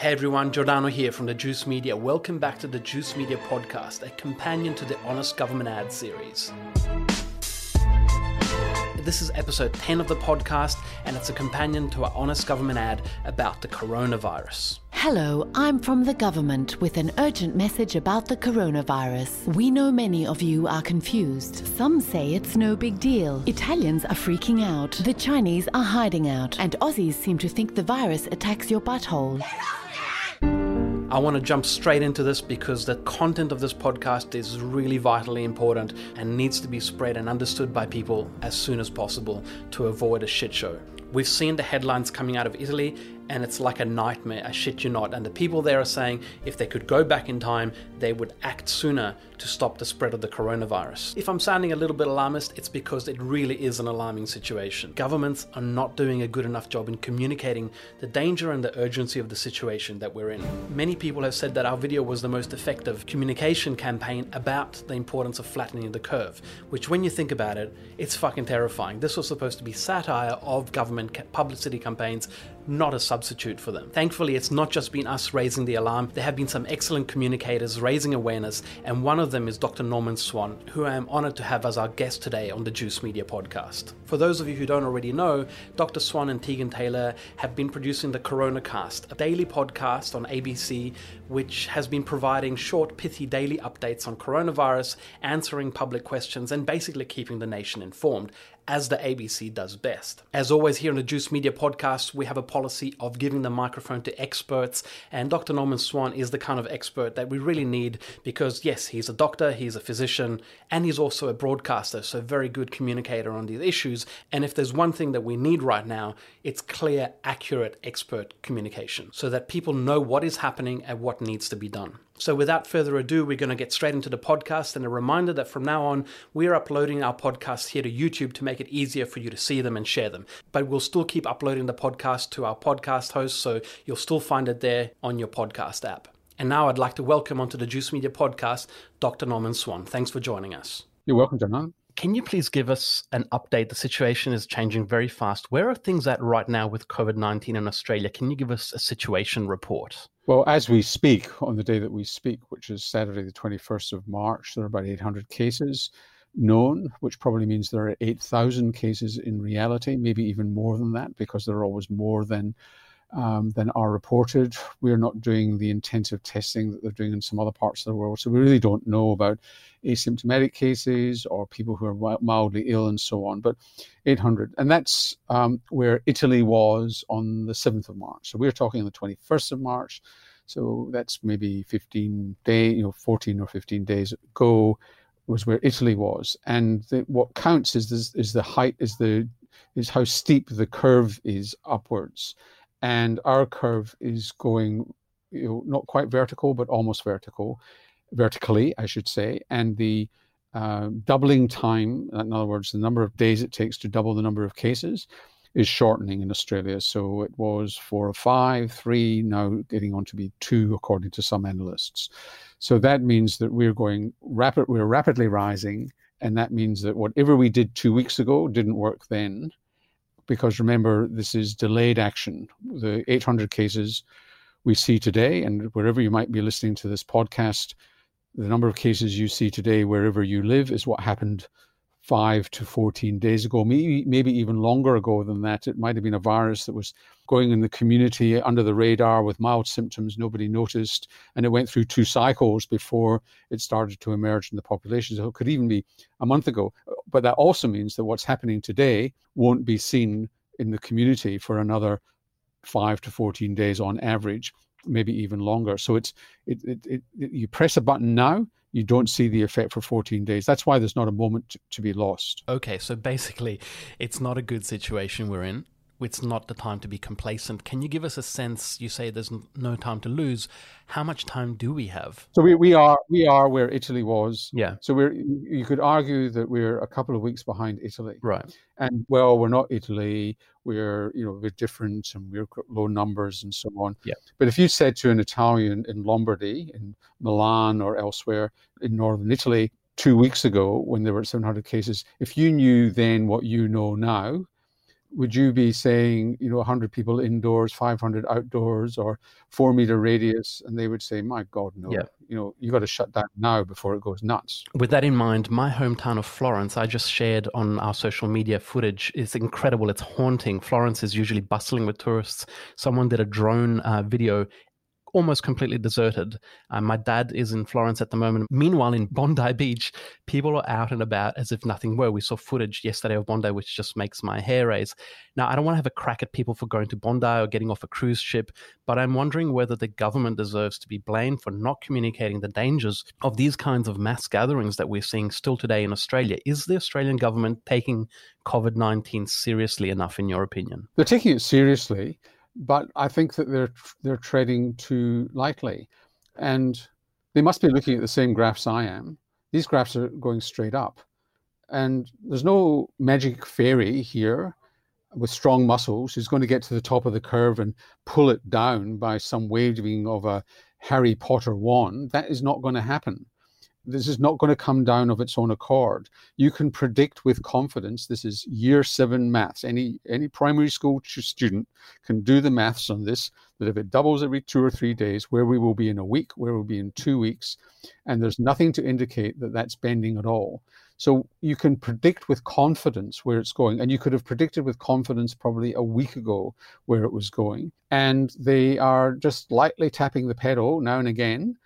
Hey everyone, Giordano here from the Juice Media. Welcome back to the Juice Media podcast, a companion to the Honest Government Ad series. This is episode 10 of the podcast, and it's a companion to our Honest Government ad about the coronavirus. Hello, I'm from the government with an urgent message about the coronavirus. We know many of you are confused. Some say it's no big deal. Italians are freaking out. The Chinese are hiding out. And Aussies seem to think the virus attacks your butthole. I want to jump straight into this because the content of this podcast is really vitally important and needs to be spread and understood by people as soon as possible to avoid a shit show. We've seen the headlines coming out of Italy and it's like a nightmare, I shit you not. And the people there are saying if they could go back in time, they would act sooner to stop the spread of the coronavirus. If I'm sounding a little bit alarmist, it's because it really is an alarming situation. Governments are not doing a good enough job in communicating the danger and the urgency of the situation that we're in. Many people have said that our video was the most effective communication campaign about the importance of flattening the curve, which, when you think about it, it's fucking terrifying. This was supposed to be satire of government publicity campaigns not a substitute for them. Thankfully, it's not just been us raising the alarm, there have been some excellent communicators raising awareness, and one of them is Dr. Norman Swan, who I am honored to have as our guest today on the Juice Media podcast. For those of you who don't already know, Dr. Swan and Tegan Taylor have been producing the CoronaCast, a daily podcast on ABC which has been providing short, pithy daily updates on coronavirus, answering public questions, and basically keeping the nation informed as the ABC does best. As always, here on the Juice Media podcast, we have a policy of giving the microphone to experts, and Dr. Norman Swan is the kind of expert that we really need because, yes, he's a doctor, he's a physician, and he's also a broadcaster, so very good communicator on these issues. And if there's one thing that we need right now, it's clear, accurate, expert communication so that people know what is happening and what needs to be done. So, without further ado, we're going to get straight into the podcast. And a reminder that from now on, we're uploading our podcasts here to YouTube to make it easier for you to see them and share them. But we'll still keep uploading the podcast to our podcast host, so you'll still find it there on your podcast app. And now I'd like to welcome onto the Juice Media podcast Dr. Norman Swan. Thanks for joining us. You're welcome, John. Can you please give us an update? The situation is changing very fast. Where are things at right now with COVID 19 in Australia? Can you give us a situation report? Well, as we speak, on the day that we speak, which is Saturday, the 21st of March, there are about 800 cases known, which probably means there are 8,000 cases in reality, maybe even more than that, because there are always more than um, than are reported. We're not doing the intensive testing that they're doing in some other parts of the world. So we really don't know about asymptomatic cases or people who are mildly ill and so on. But 800. And that's um, where Italy was on the 7th of March. So we're talking on the 21st of March. So that's maybe 15 days, you know, 14 or 15 days ago was where Italy was. And the, what counts is, this, is the height, is the is how steep the curve is upwards and our curve is going you know, not quite vertical, but almost vertical, vertically, I should say. And the uh, doubling time, in other words, the number of days it takes to double the number of cases, is shortening in Australia. So it was four or five, three, now getting on to be two, according to some analysts. So that means that we're going rapid, we're rapidly rising, and that means that whatever we did two weeks ago didn't work then because remember, this is delayed action. The 800 cases we see today, and wherever you might be listening to this podcast, the number of cases you see today, wherever you live, is what happened five to 14 days ago, maybe, maybe even longer ago than that. It might have been a virus that was going in the community under the radar with mild symptoms, nobody noticed, and it went through two cycles before it started to emerge in the population. So it could even be a month ago. But that also means that what's happening today won't be seen in the community for another five to 14 days on average, maybe even longer. So it's it, it, it, you press a button now you don't see the effect for 14 days. That's why there's not a moment to, be lost. Okay, so basically, it's not a good situation we're in it's not the time to be complacent. Can you give us a sense? You say there's no time to lose. How much time do we have? So we, we are we are where Italy was. Yeah. So we're you could argue that we're a couple of weeks behind Italy. Right. And well, we're not Italy. We're you know we're different and we're low numbers and so on. Yeah. But if you said to an Italian in Lombardy, in Milan or elsewhere in northern Italy, two weeks ago when there were 700 cases, if you knew then what you know now would you be saying, you know, 100 people indoors, 500 outdoors, or four meter radius? And they would say, my God, no. Yeah. You know, you got to shut down now before it goes nuts. With that in mind, my hometown of Florence, I just shared on our social media footage. It's incredible. It's haunting. Florence is usually bustling with tourists. Someone did a drone uh, video almost completely deserted. Uh, my dad is in Florence at the moment. Meanwhile, in Bondi Beach, people are out and about as if nothing were. We saw footage yesterday of Bondi, which just makes my hair raise. Now, I don't want to have a crack at people for going to Bondi or getting off a cruise ship, but I'm wondering whether the government deserves to be blamed for not communicating the dangers of these kinds of mass gatherings that we're seeing still today in Australia. Is the Australian government taking COVID 19 seriously enough, in your opinion? They're taking it seriously but I think that they're they're treading too lightly, and they must be looking at the same graphs I am. These graphs are going straight up, and there's no magic fairy here with strong muscles who's going to get to the top of the curve and pull it down by some waving of a Harry Potter wand. That is not going to happen. This is not going to come down of its own accord. You can predict with confidence. This is year seven maths. Any any primary school student can do the maths on this. That if it doubles every two or three days, where we will be in a week, where we'll be in two weeks, and there's nothing to indicate that that's bending at all. So you can predict with confidence where it's going, and you could have predicted with confidence probably a week ago where it was going. And they are just lightly tapping the pedal now and again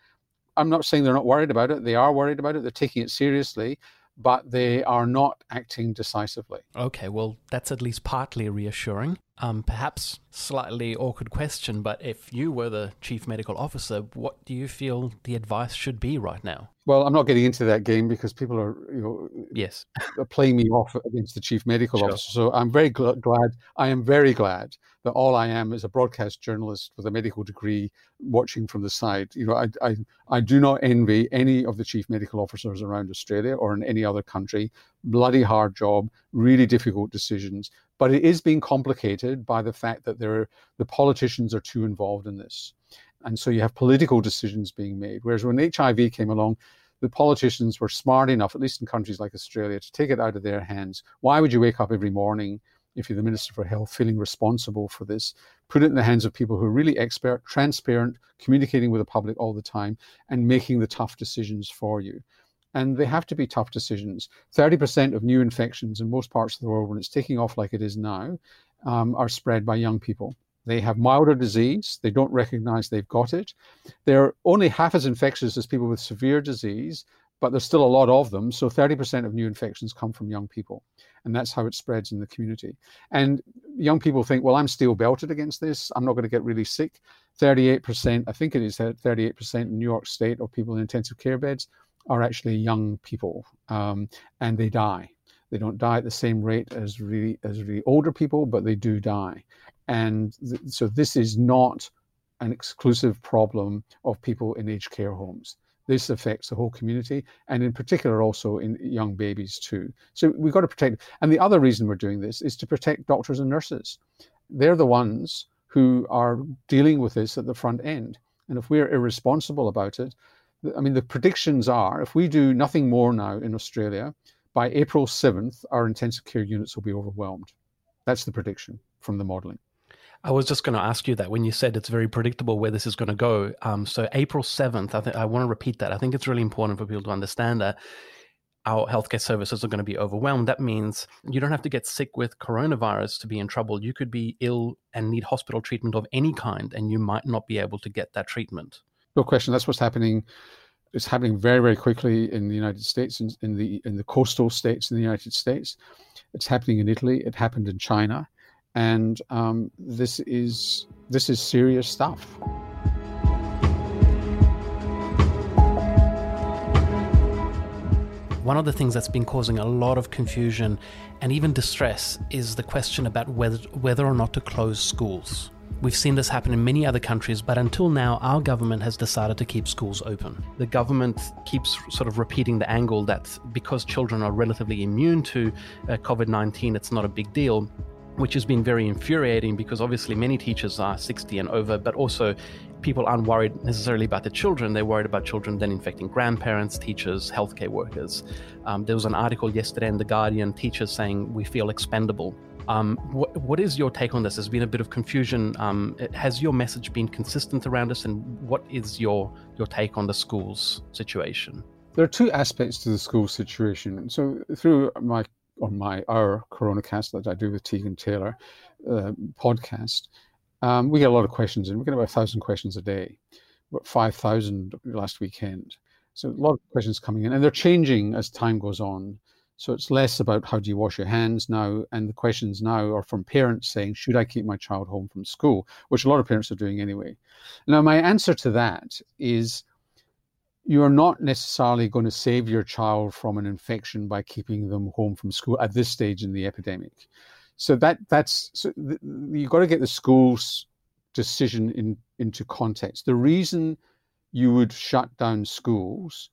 I'm not saying they're not worried about it. They are worried about it. They're taking it seriously, but they mm. are not acting decisively. Okay, well, that's at least partly reassuring. Um, perhaps slightly awkward question, but if you were the chief medical officer, what do you feel the advice should be right now? Well, I'm not getting into that game because people are, you know, yes, playing me off against the chief medical sure. officer. So I'm very gl- glad. I am very glad that all I am is a broadcast journalist with a medical degree, watching from the side. You know, I I, I do not envy any of the chief medical officers around Australia or in any other country. Bloody hard job, really difficult decisions, but it is being complicated by the fact that there are, the politicians are too involved in this. And so you have political decisions being made. Whereas when HIV came along, the politicians were smart enough, at least in countries like Australia, to take it out of their hands. Why would you wake up every morning, if you're the Minister for Health, feeling responsible for this? Put it in the hands of people who are really expert, transparent, communicating with the public all the time, and making the tough decisions for you. And they have to be tough decisions. 30% of new infections in most parts of the world, when it's taking off like it is now, um, are spread by young people. They have milder disease. They don't recognize they've got it. They're only half as infectious as people with severe disease, but there's still a lot of them. So 30% of new infections come from young people. And that's how it spreads in the community. And young people think, well, I'm steel belted against this. I'm not going to get really sick. 38%, I think it is 38% in New York State of people in intensive care beds are actually young people um, and they die. They don't die at the same rate as really as really older people, but they do die. And th- so this is not an exclusive problem of people in aged care homes. This affects the whole community, and in particular also in young babies too. So we've got to protect. And the other reason we're doing this is to protect doctors and nurses. They're the ones who are dealing with this at the front end. And if we're irresponsible about it, I mean, the predictions are if we do nothing more now in Australia, by April 7th, our intensive care units will be overwhelmed. That's the prediction from the modeling. I was just going to ask you that when you said it's very predictable where this is going to go. Um, so April seventh, I I want to repeat that. I think it's really important for people to understand that our healthcare services are going to be overwhelmed. That means you don't have to get sick with coronavirus to be in trouble. You could be ill and need hospital treatment of any kind, and you might not be able to get that treatment. No question. That's what's happening. It's happening very, very quickly in the United States, in, in the in the coastal states in the United States. It's happening in Italy. It happened in China and um, this is this is serious stuff. One of the things that's been causing a lot of confusion and even distress is the question about whether whether or not to close schools. We've seen this happen in many other countries, but until now, our government has decided to keep schools open. The government keeps sort of repeating the angle that because children are relatively immune to uh, COVID 19, it's not a big deal. which has been very infuriating because obviously many teachers are 60 and over, but also people aren't worried necessarily about the children. They're worried about children then infecting grandparents, teachers, healthcare workers. Um, there was an article yesterday in The Guardian, teachers saying we feel expendable. Um, what, what is your take on this? There's been a bit of confusion. Um, has your message been consistent around this, and what is your your take on the schools situation? There are two aspects to the school situation. So through my on my our CoronaCast that I do with Tegan Taylor uh, podcast, um, we get a lot of questions, and we get about a thousand questions a day. About five thousand last weekend. So a lot of questions coming in, and they're changing as time goes on. So it's less about how do you wash your hands now, and the questions now are from parents saying, should I keep my child home from school, which a lot of parents are doing anyway. Now, my answer to that is you're not necessarily going to save your child from an infection by keeping them home from school at this stage in the epidemic. So that that's so th- you've got to get the school's decision in, into context. The reason you would shut down schools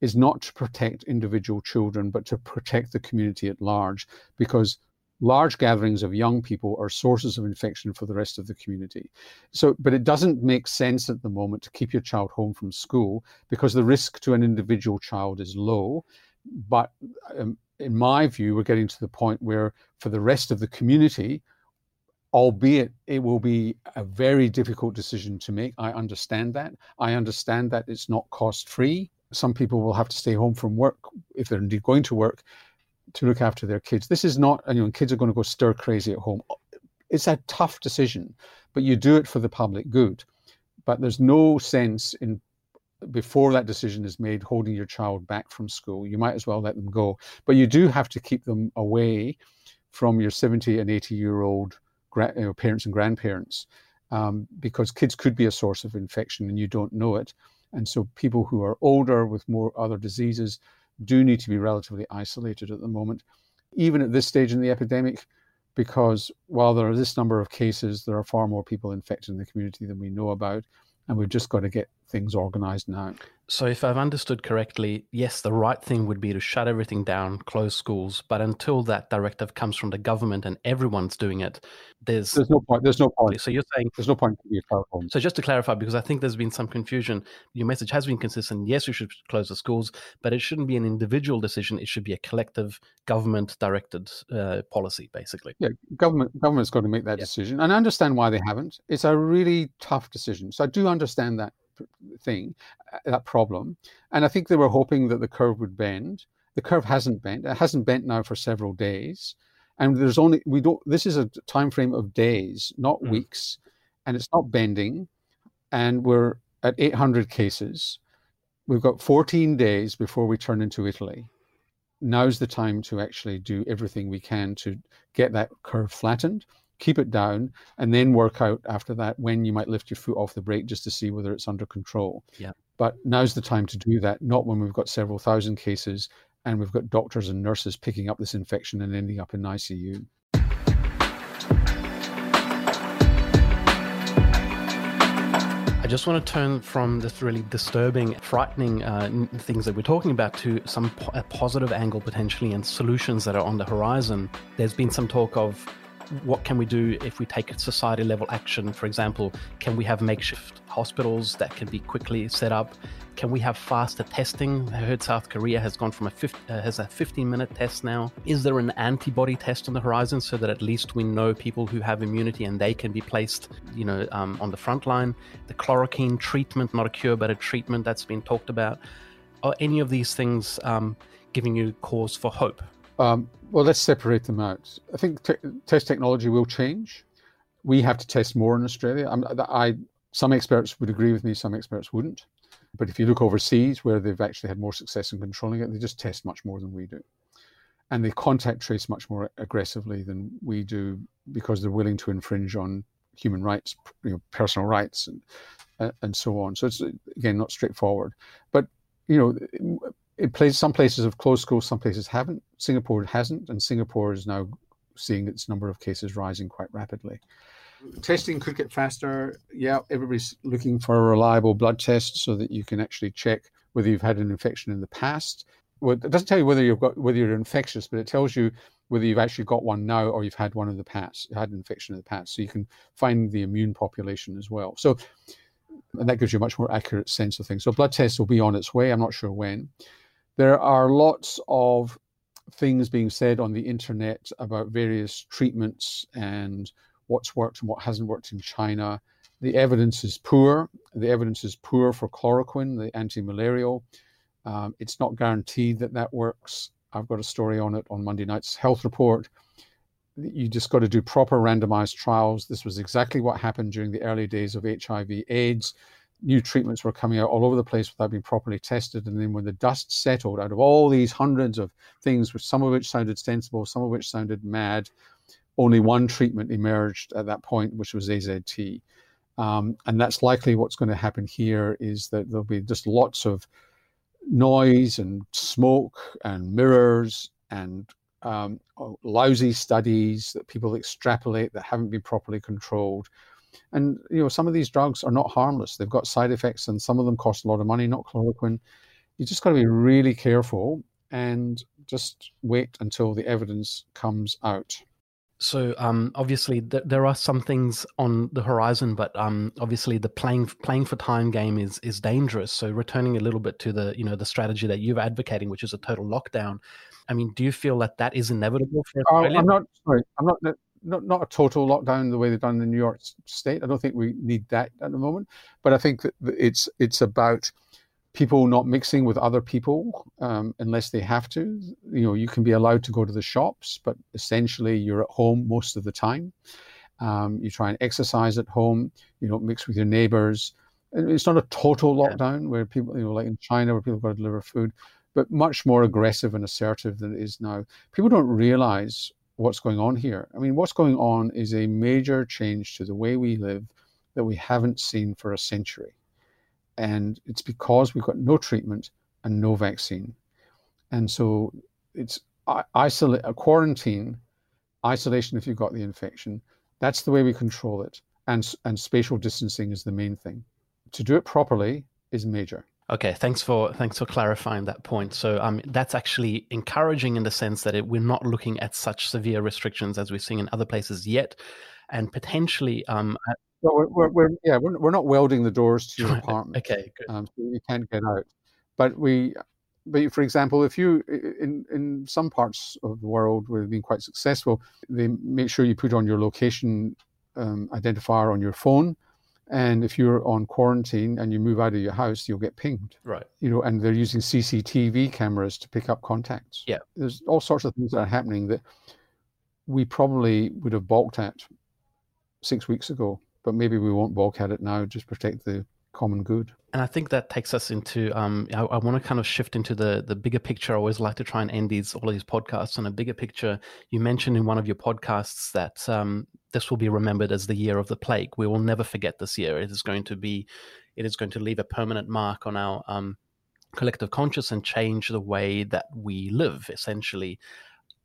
is not to protect individual children, but to protect the community at large, because large gatherings of young people are sources of infection for the rest of the community. So, but it doesn't make sense at the moment to keep your child home from school because the risk to an individual child is low. But um, in my view, we're getting to the point where for the rest of the community, albeit it will be a very difficult decision to make. I understand that. I understand that it's not cost free. Some people will have to stay home from work if they're indeed going to work to look after their kids. This is not, you know, kids are going to go stir crazy at home. It's a tough decision, but you do it for the public good. But there's no sense in before that decision is made holding your child back from school. You might as well let them go. But you do have to keep them away from your 70 and 80 year old parents and grandparents um, because kids could be a source of infection and you don't know it. And so people who are older with more other diseases do need to be relatively isolated at the moment, even at this stage in the epidemic, because while there are this number of cases, there are far more people infected in the community than we know about. And we've just got to get things organized now. So, if I've understood correctly, yes, the right thing would be to shut everything down, close schools. But until that directive comes from the government and everyone's doing it, there's there's no point. There's no point. So you're saying there's no point to be a home. So just to clarify, because I think there's been some confusion, your message has been consistent. Yes, we should close the schools, but it shouldn't be an individual decision. It should be a collective, government-directed uh, policy, basically. Yeah, government government's got to make that yeah. decision, and I understand why they haven't. It's a really tough decision. So I do understand that thing, uh, that problem. And I think they were hoping that the curve would bend. The curve hasn't bent. It hasn't bent now for several days. And there's only we don't this is a time frame of days, not mm. weeks, and it's not bending. And we're at 800 cases. We've got 14 days before we turn into Italy. Now's the time to actually do everything we can to get that curve flattened keep it down, and then work out after that when you might lift your foot off the brake just to see whether it's under control. Yeah. But now's the time to do that, not when we've got several thousand cases and we've got doctors and nurses picking up this infection and ending up in ICU. I just want to turn from this really disturbing, frightening uh, things that we're talking about to some po- a positive angle potentially and solutions that are on the horizon. There's been some talk of what can we do if we take a society level action? For example, can we have makeshift hospitals that can be quickly set up? Can we have faster testing? I heard South Korea has gone from a 50, uh, has a 15 minute test now. Is there an antibody test on the horizon so that at least we know people who have immunity and they can be placed, you know, um, on the front line? The chloroquine treatment, not a cure but a treatment that's been talked about. Are any of these things um, giving you cause for hope? Um, well, let's separate them out. I think te- test technology will change. We have to test more in Australia. I'm, I, some experts would agree with me, some experts wouldn't. But if you look overseas where they've actually had more success in controlling it, they just test much more than we do. And they contact trace much more aggressively than we do because they're willing to infringe on human rights, you know, personal rights, and, uh, and so on. So it's, again, not straightforward. But, you know, it plays some places have closed schools, some places haven't. Singapore hasn't, and Singapore is now seeing its number of cases rising quite rapidly. Testing could get faster. Yeah, everybody's looking for a reliable blood test so that you can actually check whether you've had an infection in the past. Well, it doesn't tell you whether you've got whether you're infectious, but it tells you whether you've actually got one now or you've had one in the past, had an infection in the past. So you can find the immune population as well. So and that gives you a much more accurate sense of things. So blood tests will be on its way. I'm not sure when. There are lots of things being said on the internet about various treatments and what's worked and what hasn't worked in China. The evidence is poor. The evidence is poor for chloroquine, the anti-malarial. Um, it's not guaranteed that that works. I've got a story on it on Monday night's health report. You just got to do proper randomized trials. This was exactly what happened during the early days of HIV/AIDS new treatments were coming out all over the place without being properly tested. And then when the dust settled out of all these hundreds of things, which some of which sounded sensible, some of which sounded mad, only one treatment emerged at that point, which was AZT. Um, and that's likely what's going to happen here is that there'll be just lots of noise and smoke and mirrors and um, lousy studies that people extrapolate that haven't been properly controlled and you know, some of these drugs are not harmless. They've got side effects, and some of them cost a lot of money. Not chloroquine. You just got to be really careful and just wait until the evidence comes out. So um, obviously th- there are some things on the horizon, but um, obviously the playing playing for time game is is dangerous. So returning a little bit to the you know the strategy that you're advocating, which is a total lockdown. I mean, do you feel that that is inevitable for Australia? Oh, I'm not sorry. I'm not not not a total lockdown the way they've done in New York State. I don't think we need that at the moment, but I think that it's it's about people not mixing with other people um, unless they have to. You know, you can be allowed to go to the shops, but essentially you're at home most of the time. Um, you try and exercise at home. You don't mix with your neighbors. It's not a total lockdown where people, you know, like in China where people got to deliver food, but much more aggressive and assertive than it is now. People don't realize what's going on here. I mean, what's going on is a major change to the way we live that we haven't seen for a century. And it's because we've got no treatment and no vaccine. And so it's isolate a uh, quarantine, isolation if you've got the infection. That's the way we control it. And, and spatial distancing is the main thing. To do it properly is major. Okay, thanks for thanks for clarifying that point. So um, that's actually encouraging in the sense that it, we're not looking at such severe restrictions as we're seeing in other places yet, and potentially. Um, well, we're, we're, we're, yeah, we're, we're not welding the doors to your apartment. okay, good. Um, so you can't get out. But we, but for example, if you in in some parts of the world where they've been quite successful, they make sure you put on your location um, identifier on your phone and if you're on quarantine and you move out of your house, you'll get pinged. Right. You know, and they're using CCTV cameras to pick up contacts. Yeah. There's all sorts of things that are happening that we probably would have balked at six weeks ago, but maybe we won't balk at it now. Just protect the common good. And I think that takes us into. Um, I, I want to kind of shift into the the bigger picture. I always like to try and end these all of these podcasts on a bigger picture. You mentioned in one of your podcasts that um, this will be remembered as the year of the plague. We will never forget this year. It is going to be, it is going to leave a permanent mark on our um, collective conscious and change the way that we live. Essentially,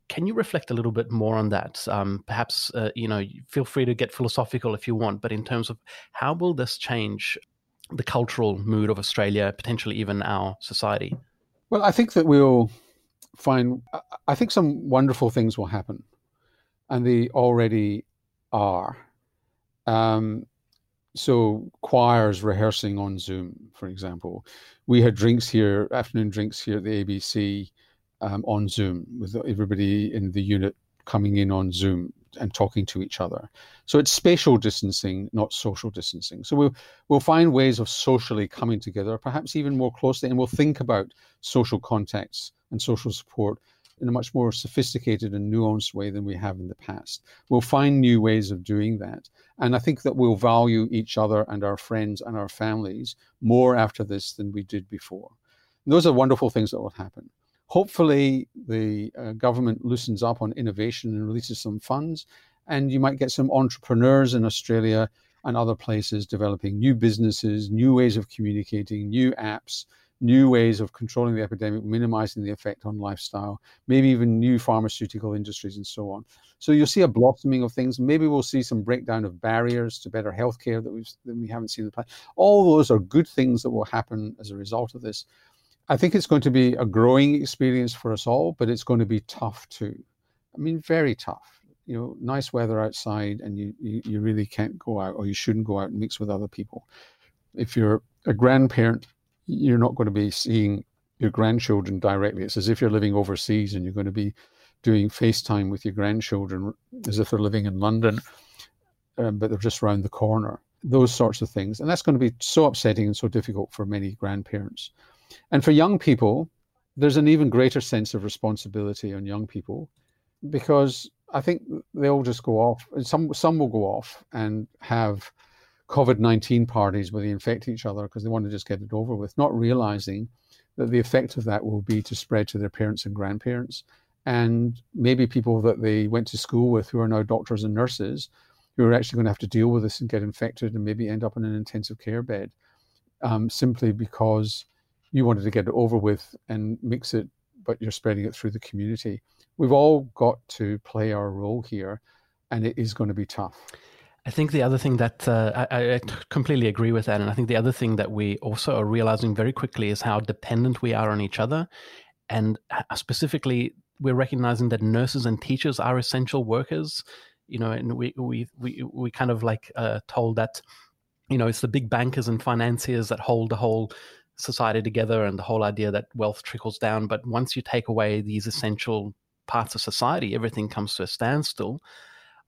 can you reflect a little bit more on that? Um, perhaps uh, you know, feel free to get philosophical if you want, but in terms of how will this change the cultural mood of Australia, potentially even our society? Well, I think that we'll find, I think some wonderful things will happen, and they already are. Um, so, choirs rehearsing on Zoom, for example. We had drinks here, afternoon drinks here at the ABC um, on Zoom with everybody in the unit coming in on Zoom and talking to each other. So it's spatial distancing, not social distancing. So we'll we'll find ways of socially coming together, perhaps even more closely, and we'll think about social contacts and social support in a much more sophisticated and nuanced way than we have in the past. We'll find new ways of doing that. And I think that we'll value each other and our friends and our families more after this than we did before. And those are wonderful things that will happen. Hopefully, the uh, government loosens up on innovation and releases some funds, and you might get some entrepreneurs in Australia and other places developing new businesses, new ways of communicating, new apps, new ways of controlling the epidemic, minimizing the effect on lifestyle, maybe even new pharmaceutical industries and so on. So you'll see a blossoming of things. Maybe we'll see some breakdown of barriers to better healthcare that, we've, that we haven't seen in the past. All those are good things that will happen as a result of this. I think it's going to be a growing experience for us all, but it's going to be tough too. I mean, very tough. You know, nice weather outside, and you, you, you really can't go out or you shouldn't go out and mix with other people. If you're a grandparent, you're not going to be seeing your grandchildren directly. It's as if you're living overseas and you're going to be doing FaceTime with your grandchildren as if they're living in London, um, but they're just around the corner. Those sorts of things. And that's going to be so upsetting and so difficult for many grandparents. And for young people, there's an even greater sense of responsibility on young people because I think they'll just go off. Some some will go off and have COVID nineteen parties where they infect each other because they want to just get it over with, not realizing that the effect of that will be to spread to their parents and grandparents, and maybe people that they went to school with who are now doctors and nurses, who are actually going to have to deal with this and get infected and maybe end up in an intensive care bed, um, simply because you wanted to get it over with and mix it, but you're spreading it through the community we've all got to play our role here, and it is going to be tough. I think the other thing that uh, I, I, completely agree with that, and I think the other thing that we also are realizing very quickly is how dependent we are on each other, and uh, specifically we're recognizing that nurses and teachers are essential workers. You know, and we we we we kind of like uh, told that, you know, it's the big bankers and financiers that hold the whole society together and the whole idea that wealth trickles down. But once you take away these essential parts of society, everything comes to a standstill.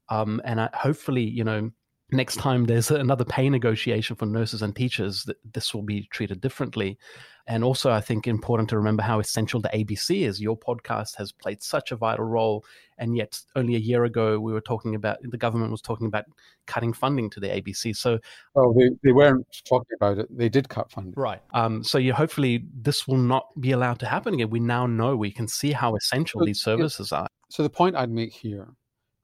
Um, and I, hopefully, you know, next time there's another pay negotiation for nurses and teachers, that this will be treated differently. And also, I think important to remember how essential the ABC is. Your podcast has played such a vital role, and yet only a year ago we were talking about the government was talking about cutting funding to the ABC. So, oh, they, they weren't talking about it; they did cut funding. Right. Um, so, you hopefully this will not be allowed to happen again. We now know we can see how essential so, these services yeah. are. So, the point I'd make here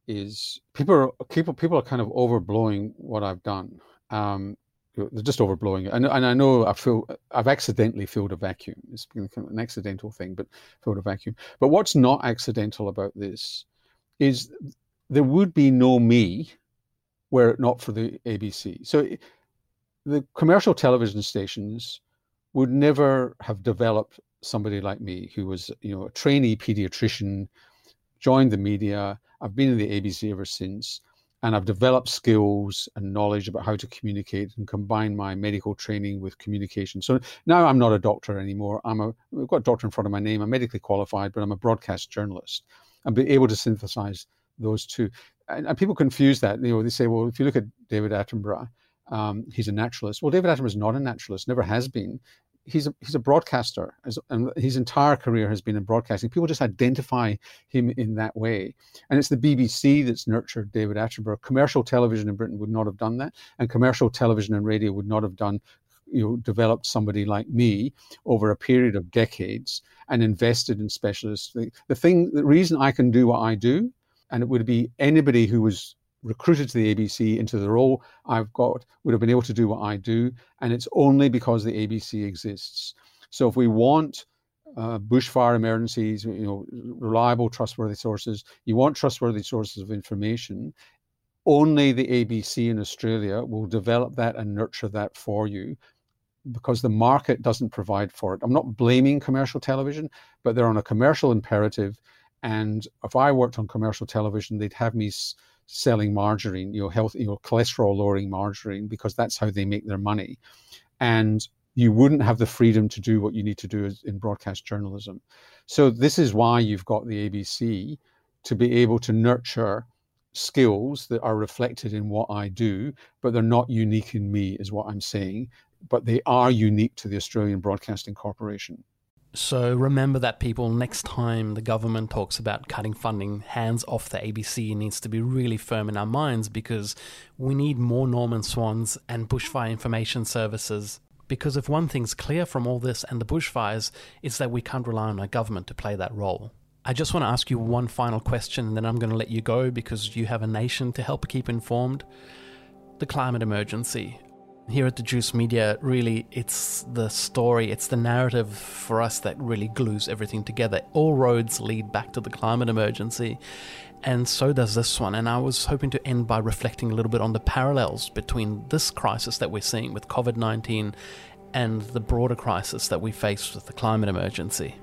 is people are people people are kind of overblowing what I've done. Um, they're just overblowing it. And, and I know I feel I've accidentally filled a vacuum. It's been an accidental thing, but filled a vacuum. But what's not accidental about this is there would be no me were it not for the ABC. So the commercial television stations would never have developed somebody like me who was, you know, a trainee pediatrician, joined the media. I've been in the ABC ever since and I've developed skills and knowledge about how to communicate and combine my medical training with communication. So now I'm not a doctor anymore. I'm a I've got a doctor in front of my name. I'm medically qualified, but I'm a broadcast journalist. and be able to synthesize those two. And, and, people confuse that. You know, they say, well, if you look at David Attenborough, um, he's a naturalist. Well, David Attenborough is not a naturalist, never has been he's a he's a broadcaster, and his entire career has been in broadcasting. People just identify him in that way, and it's the BBC that's nurtured David Attenborough. Commercial television in Britain would not have done that, and commercial television and radio would not have done you know developed somebody like me over a period of decades and invested in specialists the, the thing the reason i can do what i do and it would be anybody who was recruited to the ABC into the role I've got would have been able to do what I do, and it's only because the ABC exists. So if we want uh, bushfire emergencies, you know, reliable, trustworthy sources, you want trustworthy sources of information. Only the ABC in Australia will develop that and nurture that for you because the market doesn't provide for it. I'm not blaming commercial television, but they're on a commercial imperative. And if I worked on commercial television, they'd have me selling margarine, your health, you know, cholesterol lowering margarine because that's how they make their money. And you wouldn't have the freedom to do what you need to do in broadcast journalism. So this is why you've got the ABC to be able to nurture skills that are reflected in what I do, but they're not unique in me, is what I'm saying. But they are unique to the Australian Broadcasting Corporation. So remember that, people. Next time the government talks about cutting funding, hands off the ABC needs to be really firm in our minds because we need more Norman Swans and bushfire information services. Because if one thing's clear from all this and the bushfires, it's that we can't rely on our government to play that role. I just want to ask you one final question and then I'm going to let you go because you have a nation to help keep informed. The climate emergency here at the Juice Media, really, it's the story, it's the narrative for us that really glues everything together. All roads lead back to the climate emergency, and so does this one. And I was hoping to end by reflecting a little bit on the parallels between this crisis that we're seeing with COVID 19 and the broader crisis that we face with the climate emergency.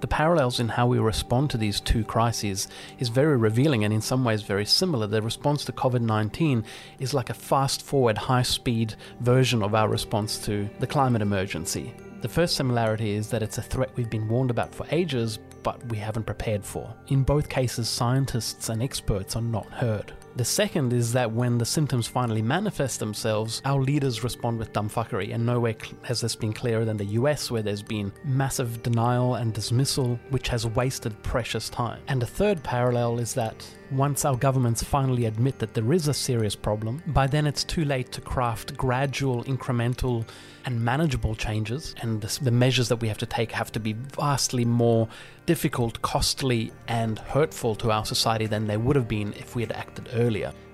The parallels in how we respond to these two crises is very revealing and in some ways very similar. The response to COVID 19 is like a fast forward, high speed version of our response to the climate emergency. The first similarity is that it's a threat we've been warned about for ages, but we haven't prepared for. In both cases, scientists and experts are not heard. The second is that when the symptoms finally manifest themselves, our leaders respond with dumbfuckery, and nowhere has this been clearer than the US, where there's been massive denial and dismissal, which has wasted precious time. And the third parallel is that once our governments finally admit that there is a serious problem, by then it's too late to craft gradual, incremental, and manageable changes, and the measures that we have to take have to be vastly more difficult, costly, and hurtful to our society than they would have been if we had acted earlier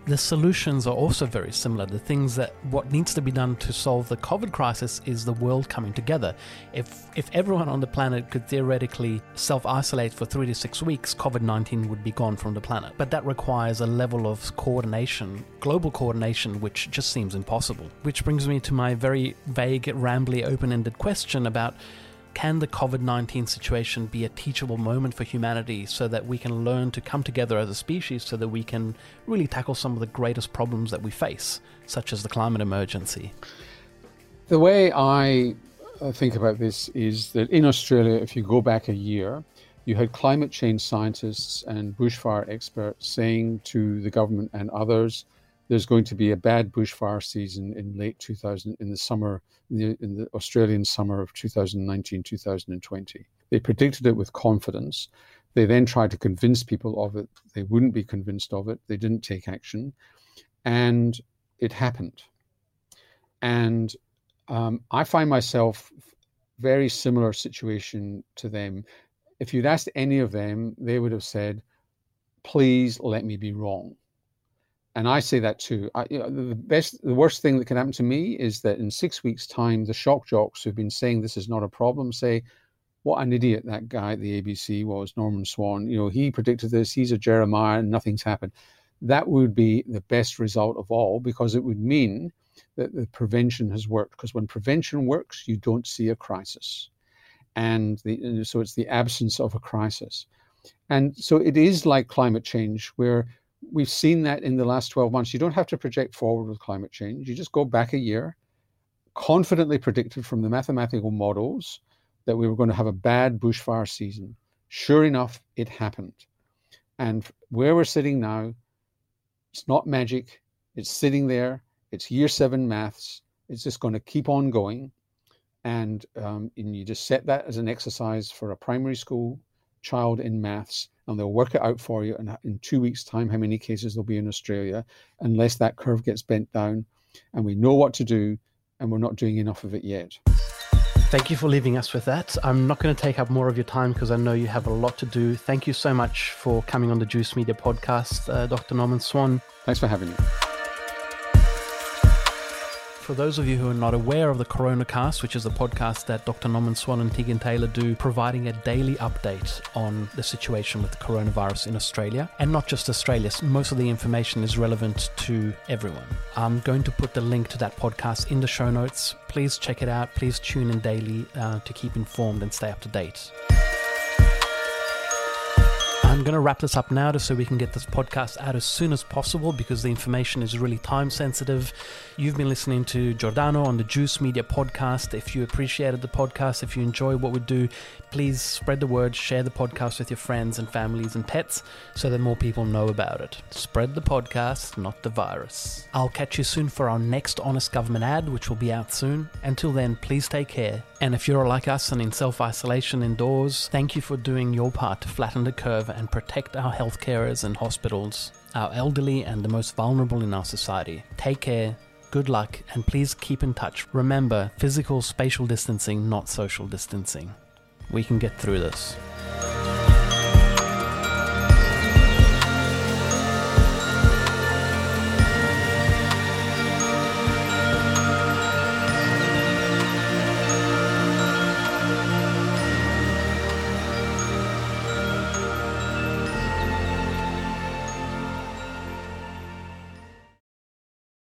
the solutions are also very similar. The things that what needs to be done to solve the COVID crisis is the world coming together. If if everyone on the planet could theoretically self-isolate for 3 to 6 weeks, COVID-19 would be gone from the planet. But that requires a level of coordination, global coordination which just seems impossible. Which brings me to my very vague, rambly, open-ended question about can the COVID 19 situation be a teachable moment for humanity so that we can learn to come together as a species so that we can really tackle some of the greatest problems that we face, such as the climate emergency? The way I uh, think about this is that in Australia, if you go back a year, you had climate change scientists and bushfire experts saying to the government and others there's going to be a bad bushfire season in late 2000 in the summer in the, in the australian summer of 2019 2020 they predicted it with confidence. They then tried to convince people of it. They wouldn't be convinced of it. They didn't take action. And it happened. And um, i find myself a very similar situation to them. If you'd asked any of them they would have said please let me be wrong and I say that too. I, you know, the best, the worst thing that can happen to me is that in six weeks' time, the shock jocks who've been saying this is not a problem say, "What an idiot that guy at the ABC was, Norman Swan. You know, he predicted this. He's a Jeremiah, and nothing's happened." That would be the best result of all because it would mean that the prevention has worked. Because when prevention works, you don't see a crisis, and the, so it's the absence of a crisis. And so it is like climate change, where we've seen that in the last 12 months. You don't have to project forward with climate change. You just go back a year, confidently predicted from the mathematical models that we were going to have a bad bushfire season. Sure enough, it happened. And where we're sitting now, it's not magic. It's sitting there. It's year seven maths. It's just going to keep on going. And, um, and you just set that as an exercise for a primary school child in maths and they'll work it out for you in, in two weeks' time how many cases there'll be in Australia, unless that curve gets bent down. And we know what to do, and we're not doing enough of it yet. Thank you for leaving us with that. I'm not going to take up more of your time because I know you have a lot to do. Thank you so much for coming on the Juice Media podcast, uh, Dr. Norman Swan. Thanks for having me. For those of you who are not aware of the CoronaCast, which is a podcast that Dr. Norman Swan and Tegan Taylor do, providing a daily update on the situation with the coronavirus in Australia, and not just Australia. Most of the information is relevant to everyone. I'm going to put the link to that podcast in the show notes. Please check it out. Please tune in daily uh, to keep informed and stay up to date. I'm going to wrap this up now just so we can get this podcast out as soon as possible because the information is really time sensitive. You've been listening to Giordano on the Juice Media podcast. If you appreciated the podcast, if you enjoy what we do, please spread the word, share the podcast with your friends and families and pets so that more people know about it. Spread the podcast, not the virus. I'll catch you soon for our next Honest Government ad, which will be out soon. Until then, please take care. And if you're like us and in self isolation indoors, thank you for doing your part to flatten the curve and protect our health carers and hospitals, our elderly and the most vulnerable in our society. Take care good luck, and please keep in touch. Remember, physical spatial distancing, not social distancing. We can get through this.